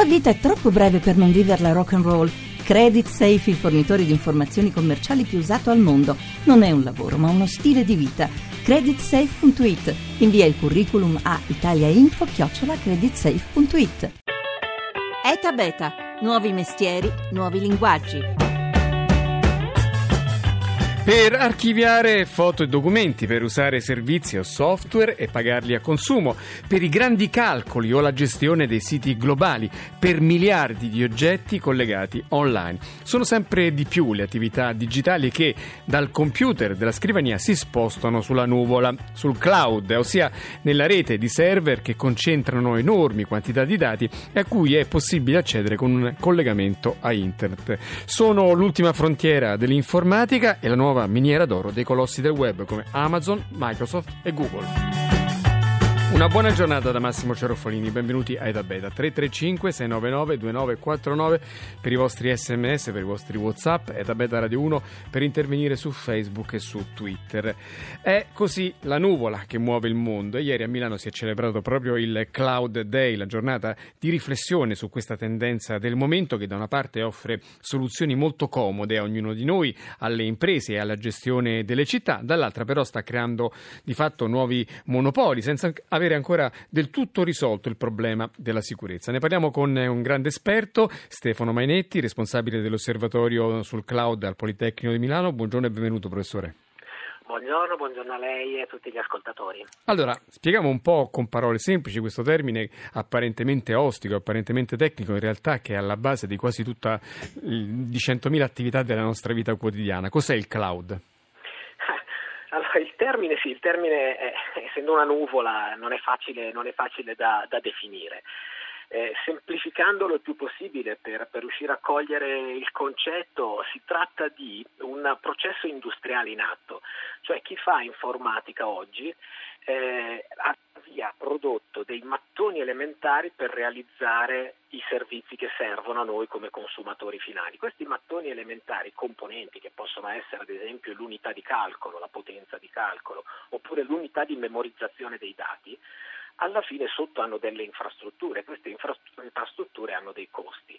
La vita è troppo breve per non viverla rock and roll. Credit Safe, il fornitore di informazioni commerciali più usato al mondo. Non è un lavoro, ma uno stile di vita. Creditsafe.it. Invia il curriculum a italiainfo-creditsafe.it. ETA Beta. Nuovi mestieri, nuovi linguaggi. Per archiviare foto e documenti, per usare servizi o software e pagarli a consumo, per i grandi calcoli o la gestione dei siti globali, per miliardi di oggetti collegati online. Sono sempre di più le attività digitali che dal computer della scrivania si spostano sulla nuvola, sul cloud, ossia nella rete di server che concentrano enormi quantità di dati e a cui è possibile accedere con un collegamento a internet. Sono l'ultima frontiera dell'informatica e la nuova nuova miniera d'oro dei colossi del web come Amazon, Microsoft e Google. Una buona giornata da Massimo Ceroffolini, benvenuti a Eda Beta. 335 699 2949 per i vostri sms, per i vostri whatsapp, Eda Beta Radio 1 per intervenire su Facebook e su Twitter. È così la nuvola che muove il mondo. E ieri a Milano si è celebrato proprio il Cloud Day, la giornata di riflessione su questa tendenza del momento che da una parte offre soluzioni molto comode a ognuno di noi, alle imprese e alla gestione delle città, dall'altra però sta creando di fatto nuovi monopoli senza avere ancora del tutto risolto il problema della sicurezza. Ne parliamo con un grande esperto, Stefano Mainetti, responsabile dell'osservatorio sul cloud al Politecnico di Milano. Buongiorno e benvenuto professore. Buongiorno, buongiorno a lei e a tutti gli ascoltatori. Allora, spieghiamo un po' con parole semplici questo termine apparentemente ostico, apparentemente tecnico, in realtà che è alla base di quasi tutta di 100.000 attività della nostra vita quotidiana. Cos'è il cloud? Allora, il termine, sì, il termine è, essendo una nuvola non è facile, non è facile da, da definire. Eh, semplificandolo il più possibile per, per, riuscire a cogliere il concetto, si tratta di un processo industriale in atto, cioè chi fa informatica oggi eh, ha prodotto dei mattoni elementari per realizzare i servizi che servono a noi come consumatori finali. Questi mattoni elementari, componenti che possono essere ad esempio l'unità di calcolo, la potenza di calcolo, oppure l'unità di memorizzazione dei dati, alla fine sotto hanno delle infrastrutture, queste infrastrutture hanno dei costi.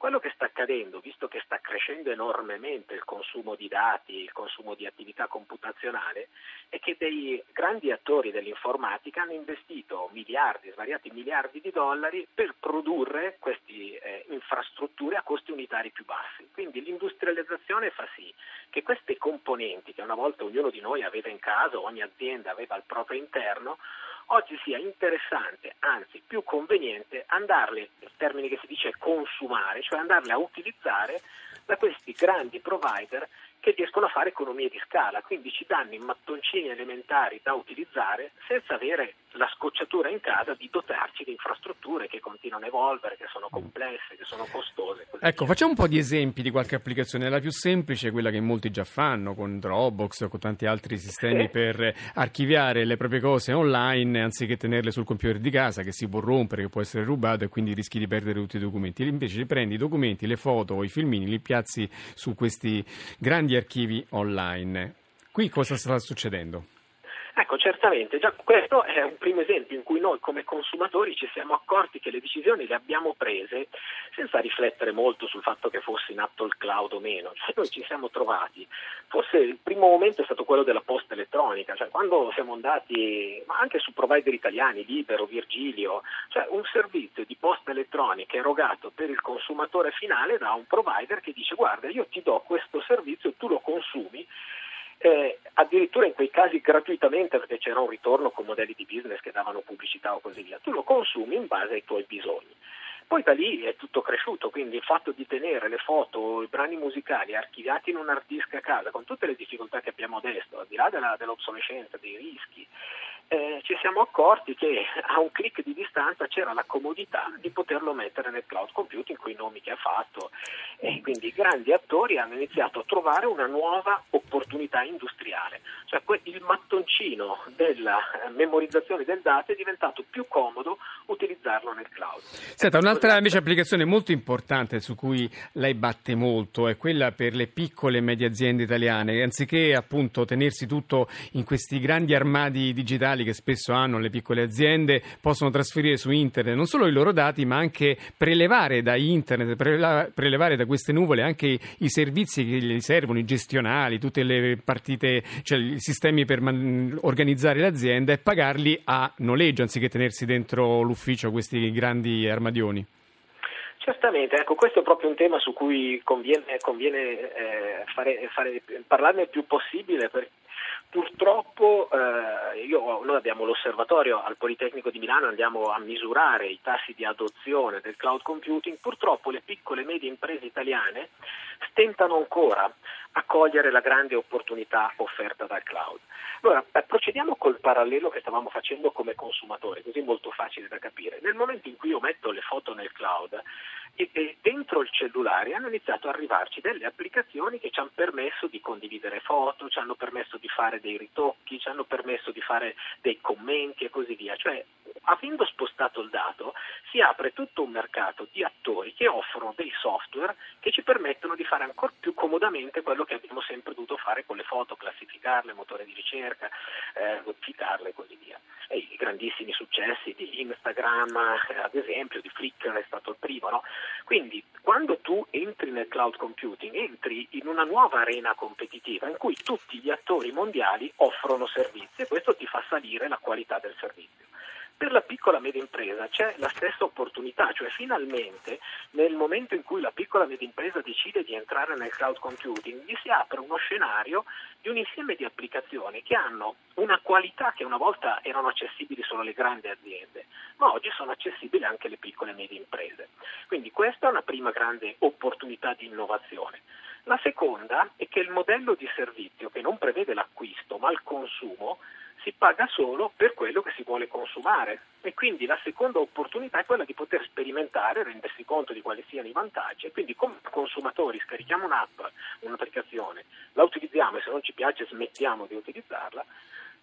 Quello che sta accadendo, visto che sta crescendo enormemente il consumo di dati, il consumo di attività computazionale, è che dei grandi attori dell'informatica hanno investito miliardi, svariati miliardi di dollari per produrre queste eh, infrastrutture a costi unitari più bassi. Quindi l'industrializzazione fa sì che queste componenti che una volta ognuno di noi aveva in casa, ogni azienda aveva al proprio interno, oggi sia interessante, anzi più conveniente, andarle, il termine che si dice consumare, cioè andarle a utilizzare da questi grandi provider che riescono a fare economie di scala, quindi ci danno i mattoncini elementari da utilizzare senza avere la scocciatura in casa di dotarci di infrastrutture che continuano a evolvere, che sono complesse, che sono costose. Ecco, facciamo un po' di esempi di qualche applicazione. La più semplice è quella che molti già fanno con Dropbox o con tanti altri sistemi sì. per archiviare le proprie cose online anziché tenerle sul computer di casa che si può rompere, che può essere rubato e quindi rischi di perdere tutti i documenti. Invece prendi i documenti, le foto o i filmini, li piazzi su questi grandi grandi archivi online. Qui cosa sta succedendo? Ecco, certamente, già questo è un primo esempio in cui noi come consumatori ci siamo accorti che le decisioni le abbiamo prese senza riflettere molto sul fatto che fosse in atto il cloud o meno, cioè noi ci siamo trovati, forse il primo momento è stato quello della posta elettronica, cioè quando siamo andati, ma anche su provider italiani, Libero, Virgilio, cioè un servizio di posta elettronica erogato per il consumatore finale da un provider che dice guarda io ti do questo servizio, tu lo consumi eh, addirittura in quei casi gratuitamente perché c'era un ritorno con modelli di business che davano pubblicità o così via, tu lo consumi in base ai tuoi bisogni. Poi da lì è tutto cresciuto, quindi il fatto di tenere le foto, i brani musicali archiviati in un hard disk a casa, con tutte le difficoltà che abbiamo adesso, al di là della, dell'obsolescenza, dei rischi, eh, ci siamo accorti che a un clic di distanza c'era la comodità di poterlo mettere nel cloud computing con i nomi che ha fatto. E quindi i grandi attori hanno iniziato a trovare una nuova opportunità industriale, cioè il mattoncino della memorizzazione del dato è diventato più comodo utilizzarlo nel cloud. Senta, un'altra invece applicazione molto importante su cui lei batte molto è quella per le piccole e medie aziende italiane, anziché appunto tenersi tutto in questi grandi armadi digitali digitali che spesso hanno le piccole aziende possono trasferire su internet non solo i loro dati ma anche prelevare da internet, prelevare da queste nuvole anche i servizi che gli servono, i gestionali, tutte le partite, cioè i sistemi per man- organizzare l'azienda e pagarli a noleggio anziché tenersi dentro l'ufficio questi grandi armadioni. Certamente, ecco, questo è proprio un tema su cui conviene, conviene eh, fare, fare, parlarne il più possibile perché Purtroppo eh, io, noi abbiamo l'osservatorio al Politecnico di Milano, andiamo a misurare i tassi di adozione del cloud computing, purtroppo le piccole e medie imprese italiane stentano ancora a cogliere la grande opportunità offerta dal cloud. Allora, procediamo col parallelo che stavamo facendo come consumatori, così molto facile da capire. Nel momento in cui io metto le foto nel cloud, e dentro il cellulare hanno iniziato ad arrivarci delle applicazioni che ci hanno permesso di condividere foto, ci hanno permesso di fare dei ritocchi, ci hanno permesso di fare dei commenti e così via. Cioè, avendo spostato il dato, si apre tutto un mercato di attori che offrono dei software che ci permettono di fare ancora più comodamente quello che abbiamo sempre dovuto fare con le foto, classificarle, motore di ricerca, eh, e così via. E I grandissimi successi di Instagram, ad esempio, di Flickr è stato il primo, no? Quindi quando tu entri nel cloud computing, entri in una nuova arena competitiva in cui tutti gli attori mondiali offrono servizi e questo ti fa salire la qualità del servizio. Per la piccola e media impresa c'è la stessa opportunità, cioè finalmente nel momento in cui la piccola e media impresa decide di entrare nel cloud computing, gli si apre uno scenario di un insieme di applicazioni che hanno una qualità che una volta erano accessibili solo alle grandi aziende, ma oggi sono accessibili anche alle piccole e medie imprese. Quindi questa è una prima grande opportunità di innovazione. La seconda è che il modello di servizio che non prevede l'acquisto ma il consumo si paga solo per quello che si vuole consumare. E quindi la seconda opportunità è quella di poter sperimentare, rendersi conto di quali siano i vantaggi. E quindi come consumatori scarichiamo un'app, un'applicazione, la utilizziamo e se non ci piace smettiamo di utilizzarla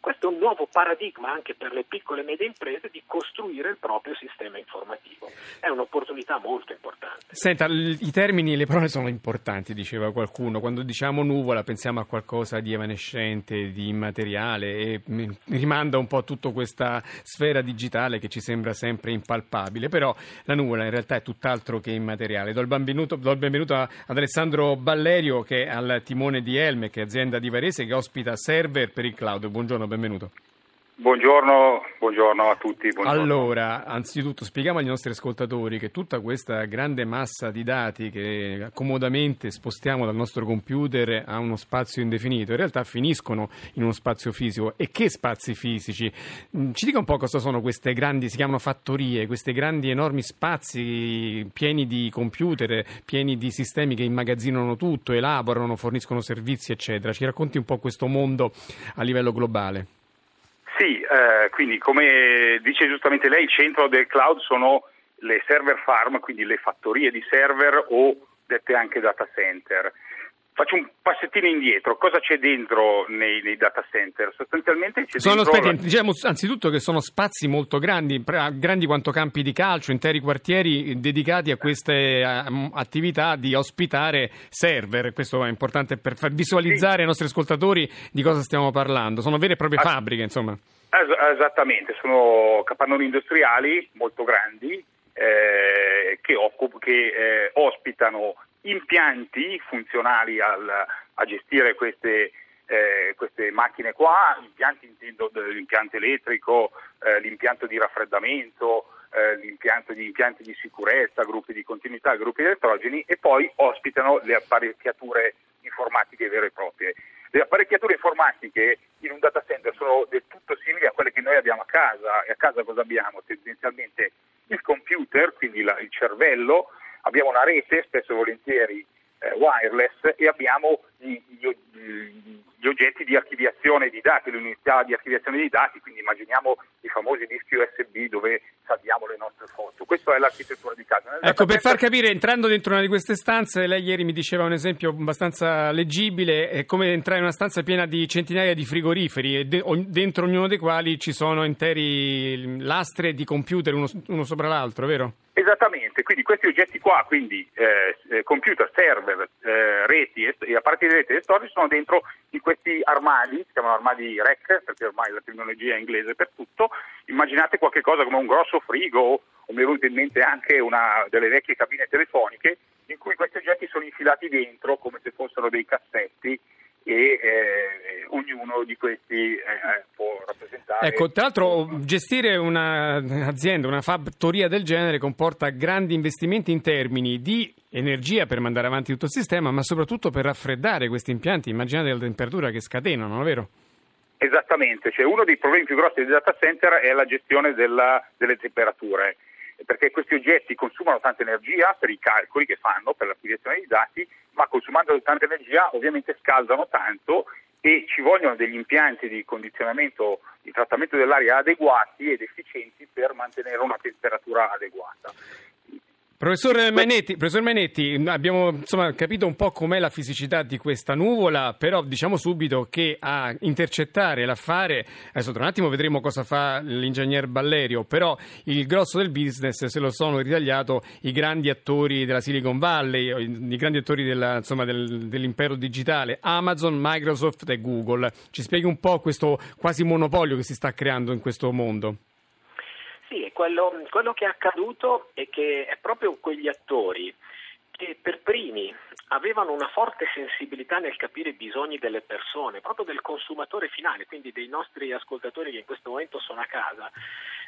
questo è un nuovo paradigma anche per le piccole e medie imprese di costruire il proprio sistema informativo. È un'opportunità molto importante. Senta, i termini e le parole sono importanti, diceva qualcuno. Quando diciamo nuvola pensiamo a qualcosa di evanescente, di immateriale e rimanda un po' a tutta questa sfera digitale che ci sembra sempre impalpabile. Però la nuvola in realtà è tutt'altro che immateriale. Do il benvenuto, do il benvenuto ad Alessandro Ballerio che è al timone di Elme, che è azienda di Varese che ospita server per il cloud. Buongiorno benvenuto benvenuto. Buongiorno, buongiorno, a tutti. Buongiorno. Allora, anzitutto spieghiamo agli nostri ascoltatori che tutta questa grande massa di dati che comodamente spostiamo dal nostro computer a uno spazio indefinito, in realtà finiscono in uno spazio fisico. E che spazi fisici? Mm, ci dica un po' cosa sono queste grandi, si chiamano fattorie, questi grandi enormi spazi pieni di computer, pieni di sistemi che immagazzinano tutto, elaborano, forniscono servizi, eccetera. Ci racconti un po' questo mondo a livello globale. Sì, eh, quindi come dice giustamente lei, il centro del cloud sono le server farm, quindi le fattorie di server o dette anche data center. Faccio un passettino indietro, cosa c'è dentro nei, nei data center? Sostanzialmente c'è sono, dentro... Aspetti, diciamo anzitutto che sono spazi molto grandi, grandi quanto campi di calcio, interi quartieri dedicati a queste attività di ospitare server. Questo è importante per far visualizzare sì. ai nostri ascoltatori di cosa stiamo parlando. Sono vere e proprie As- fabbriche, insomma. Es- esattamente, sono capannoni industriali molto grandi eh, che, occup- che eh, ospitano impianti funzionali al, a gestire queste, eh, queste, macchine qua, impianti intendo l'impianto elettrico, eh, l'impianto di raffreddamento, eh, l'impianto di impianti di sicurezza, gruppi di continuità, gruppi elettrogeni e poi ospitano le apparecchiature informatiche vere e proprie. Le apparecchiature informatiche in un data center sono del tutto simili a quelle che noi abbiamo a casa e a casa cosa abbiamo? Tendenzialmente il computer, quindi la, il cervello, abbiamo una rete, spesso e volentieri eh, wireless, e abbiamo gli, gli, gli, oggetti di archiviazione di dati, le unità di archiviazione di dati, quindi immaginiamo i famosi dischi USB dove salviamo le nostre foto. Questa è l'architettura di casa. ecco, per far capire, entrando dentro una di queste stanze, lei ieri mi diceva un esempio abbastanza leggibile, è come entrare in una stanza piena di centinaia di frigoriferi, e de- dentro ognuno dei quali ci sono interi lastre di computer uno, uno sopra l'altro, vero? Esattamente, quindi questi oggetti qua, quindi eh, eh, computer, server, eh, reti e, e apparati impianti delle telestorage sono dentro in questi armadi, si chiamano armadi REC, perché ormai la tecnologia è inglese per tutto. Immaginate qualche cosa come un grosso frigo, o mi è venuta in mente anche una delle vecchie cabine telefoniche, in cui questi oggetti sono infilati dentro come se fossero dei cassetti e eh, ognuno di questi eh, eh, può rappresentare. Ecco, tra l'altro gestire un'azienda, una fattoria del genere comporta grandi investimenti in termini di energia per mandare avanti tutto il sistema, ma soprattutto per raffreddare questi impianti. Immaginate la temperatura che scatenano, non è vero? Esattamente, cioè uno dei problemi più grossi dei data center è la gestione della, delle temperature perché questi oggetti consumano tanta energia per i calcoli che fanno, per l'acquisizione dei dati, ma consumando tanta energia ovviamente scaldano tanto e ci vogliono degli impianti di condizionamento, di trattamento dell'aria adeguati ed efficienti per mantenere una temperatura adeguata. Professor Menetti, professor Menetti, abbiamo insomma, capito un po' com'è la fisicità di questa nuvola, però diciamo subito che a intercettare l'affare, adesso tra un attimo vedremo cosa fa l'ingegner Ballerio, però il grosso del business se lo sono ritagliato i grandi attori della Silicon Valley, i grandi attori della, insomma, del, dell'impero digitale, Amazon, Microsoft e Google. Ci spieghi un po' questo quasi monopolio che si sta creando in questo mondo? Quello, quello che è accaduto è che è proprio quegli attori che per primi avevano una forte sensibilità nel capire i bisogni delle persone, proprio del consumatore finale, quindi dei nostri ascoltatori che in questo momento sono a casa.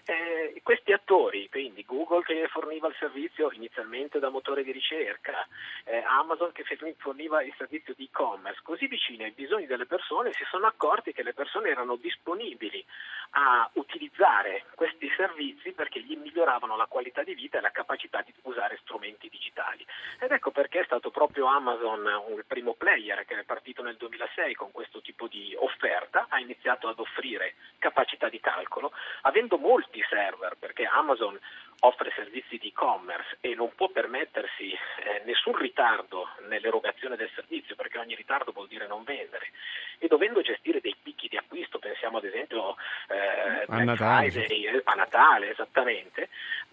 Eh, questi attori, quindi Google che forniva il servizio inizialmente da motore di ricerca, eh, Amazon che forniva il servizio di e-commerce, così vicini ai bisogni delle persone, si sono accorti che le persone erano disponibili a utilizzare questi servizi perché gli miglioravano la qualità di vita e la capacità di usare strumenti digitali. Ed ecco perché è stato proprio Amazon il primo player che è partito nel 2006 con questo tipo di offerta, ha iniziato ad offrire capacità di calcolo, avendo molti server, perché Amazon offre servizi di e-commerce e non può permettersi eh, nessun ritardo nell'erogazione del servizio, perché ogni ritardo vuol dire non vendere, e dovendo gestire dei picchi di acquisto, pensiamo ad esempio eh, a, Natale. Friday, a Natale, esattamente,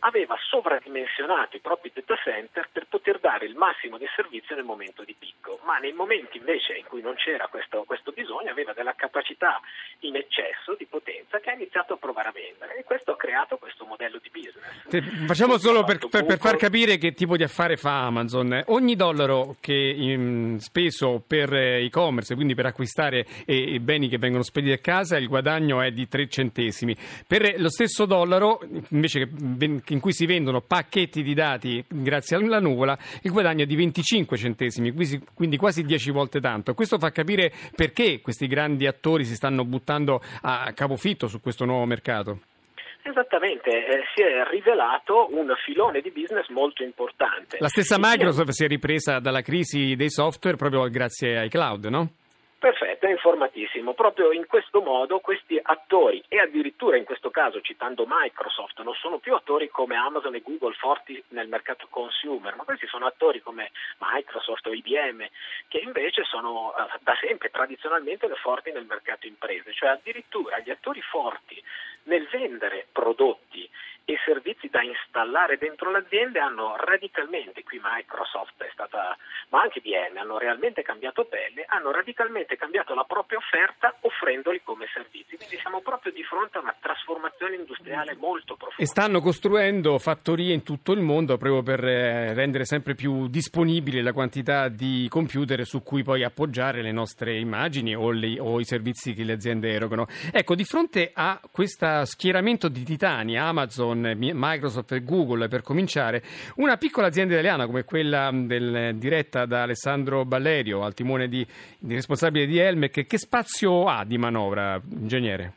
aveva sovradimensionato i propri data center per poter dare il massimo di servizio nel momento di picco, ma nei momenti invece in cui non c'era questo, questo bisogno aveva della capacità in eccesso di potenza che ha iniziato a provare a vendere e questo ha creato questo modello di business. Facciamo solo per, per, per, far capire che tipo di affare fa Amazon. Ogni dollaro che in, speso per eh, e-commerce, quindi per acquistare eh, i beni che vengono spediti a casa, il guadagno è di 3 centesimi. Per lo stesso dollaro, invece che, in cui si vendono pacchetti di dati grazie alla nuvola, il guadagno è di 25 centesimi, quindi quasi 10 volte tanto. Questo fa capire perché questi grandi attori si stanno buttando a capofitto su questo nuovo mercato. Esattamente, eh, si è rivelato un filone di business molto importante. La stessa Microsoft si è ripresa dalla crisi dei software proprio grazie ai cloud, no? Perfetto, è informatissimo. Proprio in questo modo questi attori, e addirittura in questo caso citando Microsoft, non sono più attori come Amazon e Google forti nel mercato consumer, ma questi sono attori come Microsoft o IBM, che invece sono eh, da sempre tradizionalmente forti nel mercato imprese, cioè addirittura gli attori forti nel vendere prodotti e servizi da installare dentro l'azienda hanno radicalmente, qui Microsoft è stata, ma anche IBM, hanno realmente cambiato pelle, hanno radicalmente cambiato la propria offerta offrendoli come servizi. Quindi siamo proprio di fronte a una trasformazione industriale molto profonda. E stanno costruendo fattorie in tutto il mondo proprio per eh, rendere sempre più disponibile la quantità di computer su cui poi appoggiare le nostre immagini o, le, o i servizi che le aziende erogano. Ecco, di fronte a questo schieramento di titani, Amazon, Microsoft e Google per cominciare, una piccola azienda italiana come quella del, diretta da Alessandro Ballerio, al timone di, di responsabile di Elmec, che spazio ha di manovra, ingegnere?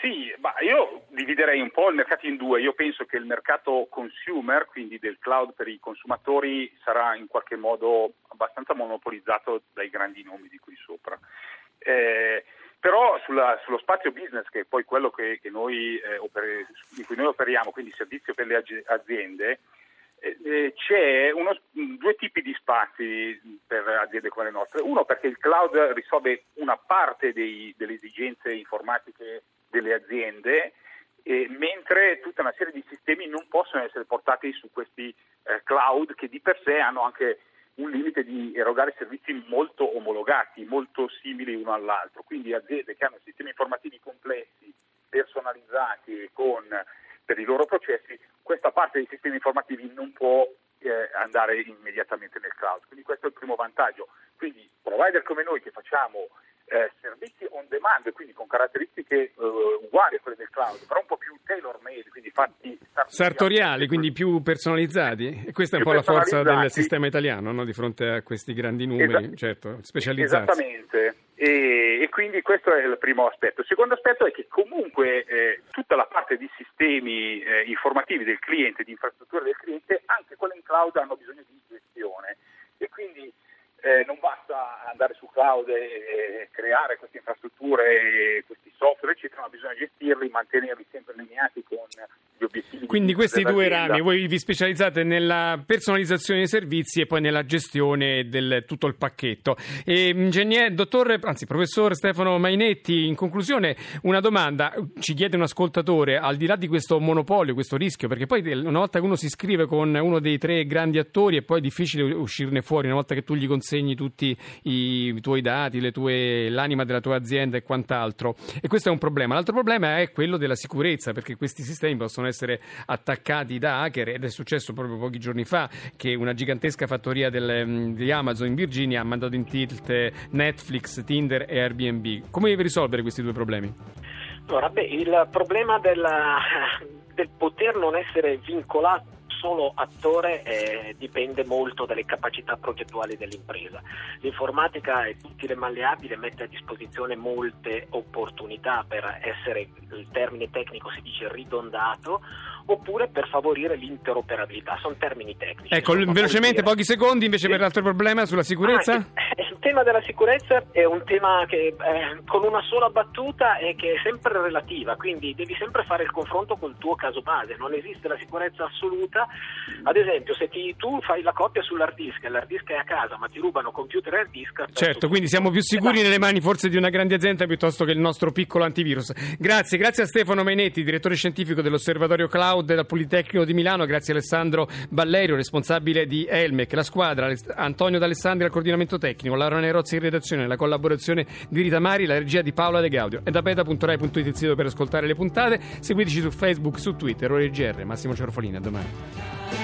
Sì, ma io dividerei un po' il mercato in due. Io penso che il mercato consumer, quindi del cloud per i consumatori, sarà in qualche modo abbastanza monopolizzato dai grandi nomi di qui sopra. Eh, però sulla, sullo spazio business, che è poi quello che, che noi, eh, oper- in cui noi operiamo, quindi servizio per le aziende, eh, eh, c'è uno, due tipi di spazi per aziende come le nostre. Uno perché il cloud risolve una parte dei, delle esigenze informatiche delle aziende, eh, mentre tutta una serie di sistemi non possono essere portati su questi eh, cloud che di per sé hanno anche un limite di erogare servizi molto omologati, molto simili uno all'altro. Quindi aziende che hanno sistemi informativi complessi, personalizzati con, per i loro processi, questa parte dei sistemi informativi non può eh, andare immediatamente nel cloud. Quindi questo è il primo vantaggio. Quindi provider come noi che facciamo eh, servizi on demand, quindi con caratteristiche eh, uguali a quelle del cloud, però un po' più tailor made, quindi fatti sartoriali, quindi più personalizzati. E questa è un po' la forza del sistema italiano, no? di fronte a questi grandi numeri, Esa- certo, specializzati. Esattamente. E, e, quindi questo è il primo aspetto. Il secondo aspetto è che comunque eh, tutta la parte di sistemi eh, informativi del cliente, di infrastrutture del cliente, anche quelle in cloud hanno bisogno di gestione e quindi eh, non basta andare su cloud e, creare queste infrastrutture, questi software, eccetera, ma bisogna gestirli, mantenerli sempre allineati con gli obiettivi. Quindi questi due rami, voi vi specializzate nella personalizzazione dei servizi e poi nella gestione del tutto il pacchetto. E, ingegnere, dottore, anzi professor Stefano Mainetti, in conclusione una domanda, ci chiede un ascoltatore, al di là di questo monopolio, questo rischio, perché poi una volta che uno si iscrive con uno dei tre grandi attori è poi difficile uscirne fuori, una volta che tu gli consegni tutti i tuoi dati, tue, l'anima della tua azienda e quant'altro. E questo è un problema. L'altro problema è quello della sicurezza, perché questi sistemi possono essere attaccati da hacker ed è successo proprio pochi giorni fa che una gigantesca fattoria del, mm, di Amazon in Virginia ha mandato in tilt Netflix, Tinder e Airbnb. Come devi risolvere questi due problemi? Allora, beh, il problema della, del poter non essere vincolato solo attore eh, dipende molto dalle capacità progettuali dell'impresa. L'informatica è utile e malleabile, mette a disposizione molte opportunità per essere, il termine tecnico si dice ridondato, oppure per favorire l'interoperabilità. Sono termini tecnici. Ecco, velocemente, pochi secondi invece sì. per l'altro problema sulla sicurezza. Ah, il tema della sicurezza è un tema che eh, con una sola battuta è che è sempre relativa, quindi devi sempre fare il confronto col tuo caso base, non esiste la sicurezza assoluta. Ad esempio, se ti, tu fai la coppia sull'hard disk e l'hard disk è a casa, ma ti rubano computer e hard disk. Certo, quindi siamo più sicuri esatto. nelle mani forse di una grande azienda piuttosto che il nostro piccolo antivirus. Grazie, grazie a Stefano Mainetti, direttore scientifico dell'Osservatorio Cloud Cloud dal Politecnico di Milano, grazie Alessandro Ballerio, responsabile di Elmec, la squadra, Antonio D'Alessandri al coordinamento tecnico, Laura Nerozzi in redazione, la collaborazione di Rita Mari, la regia di Paola De Gaudio. E da beta.rai.it sito per ascoltare le puntate, seguiteci su Facebook, su Twitter, ORGR, Massimo Cerfolini, a domani.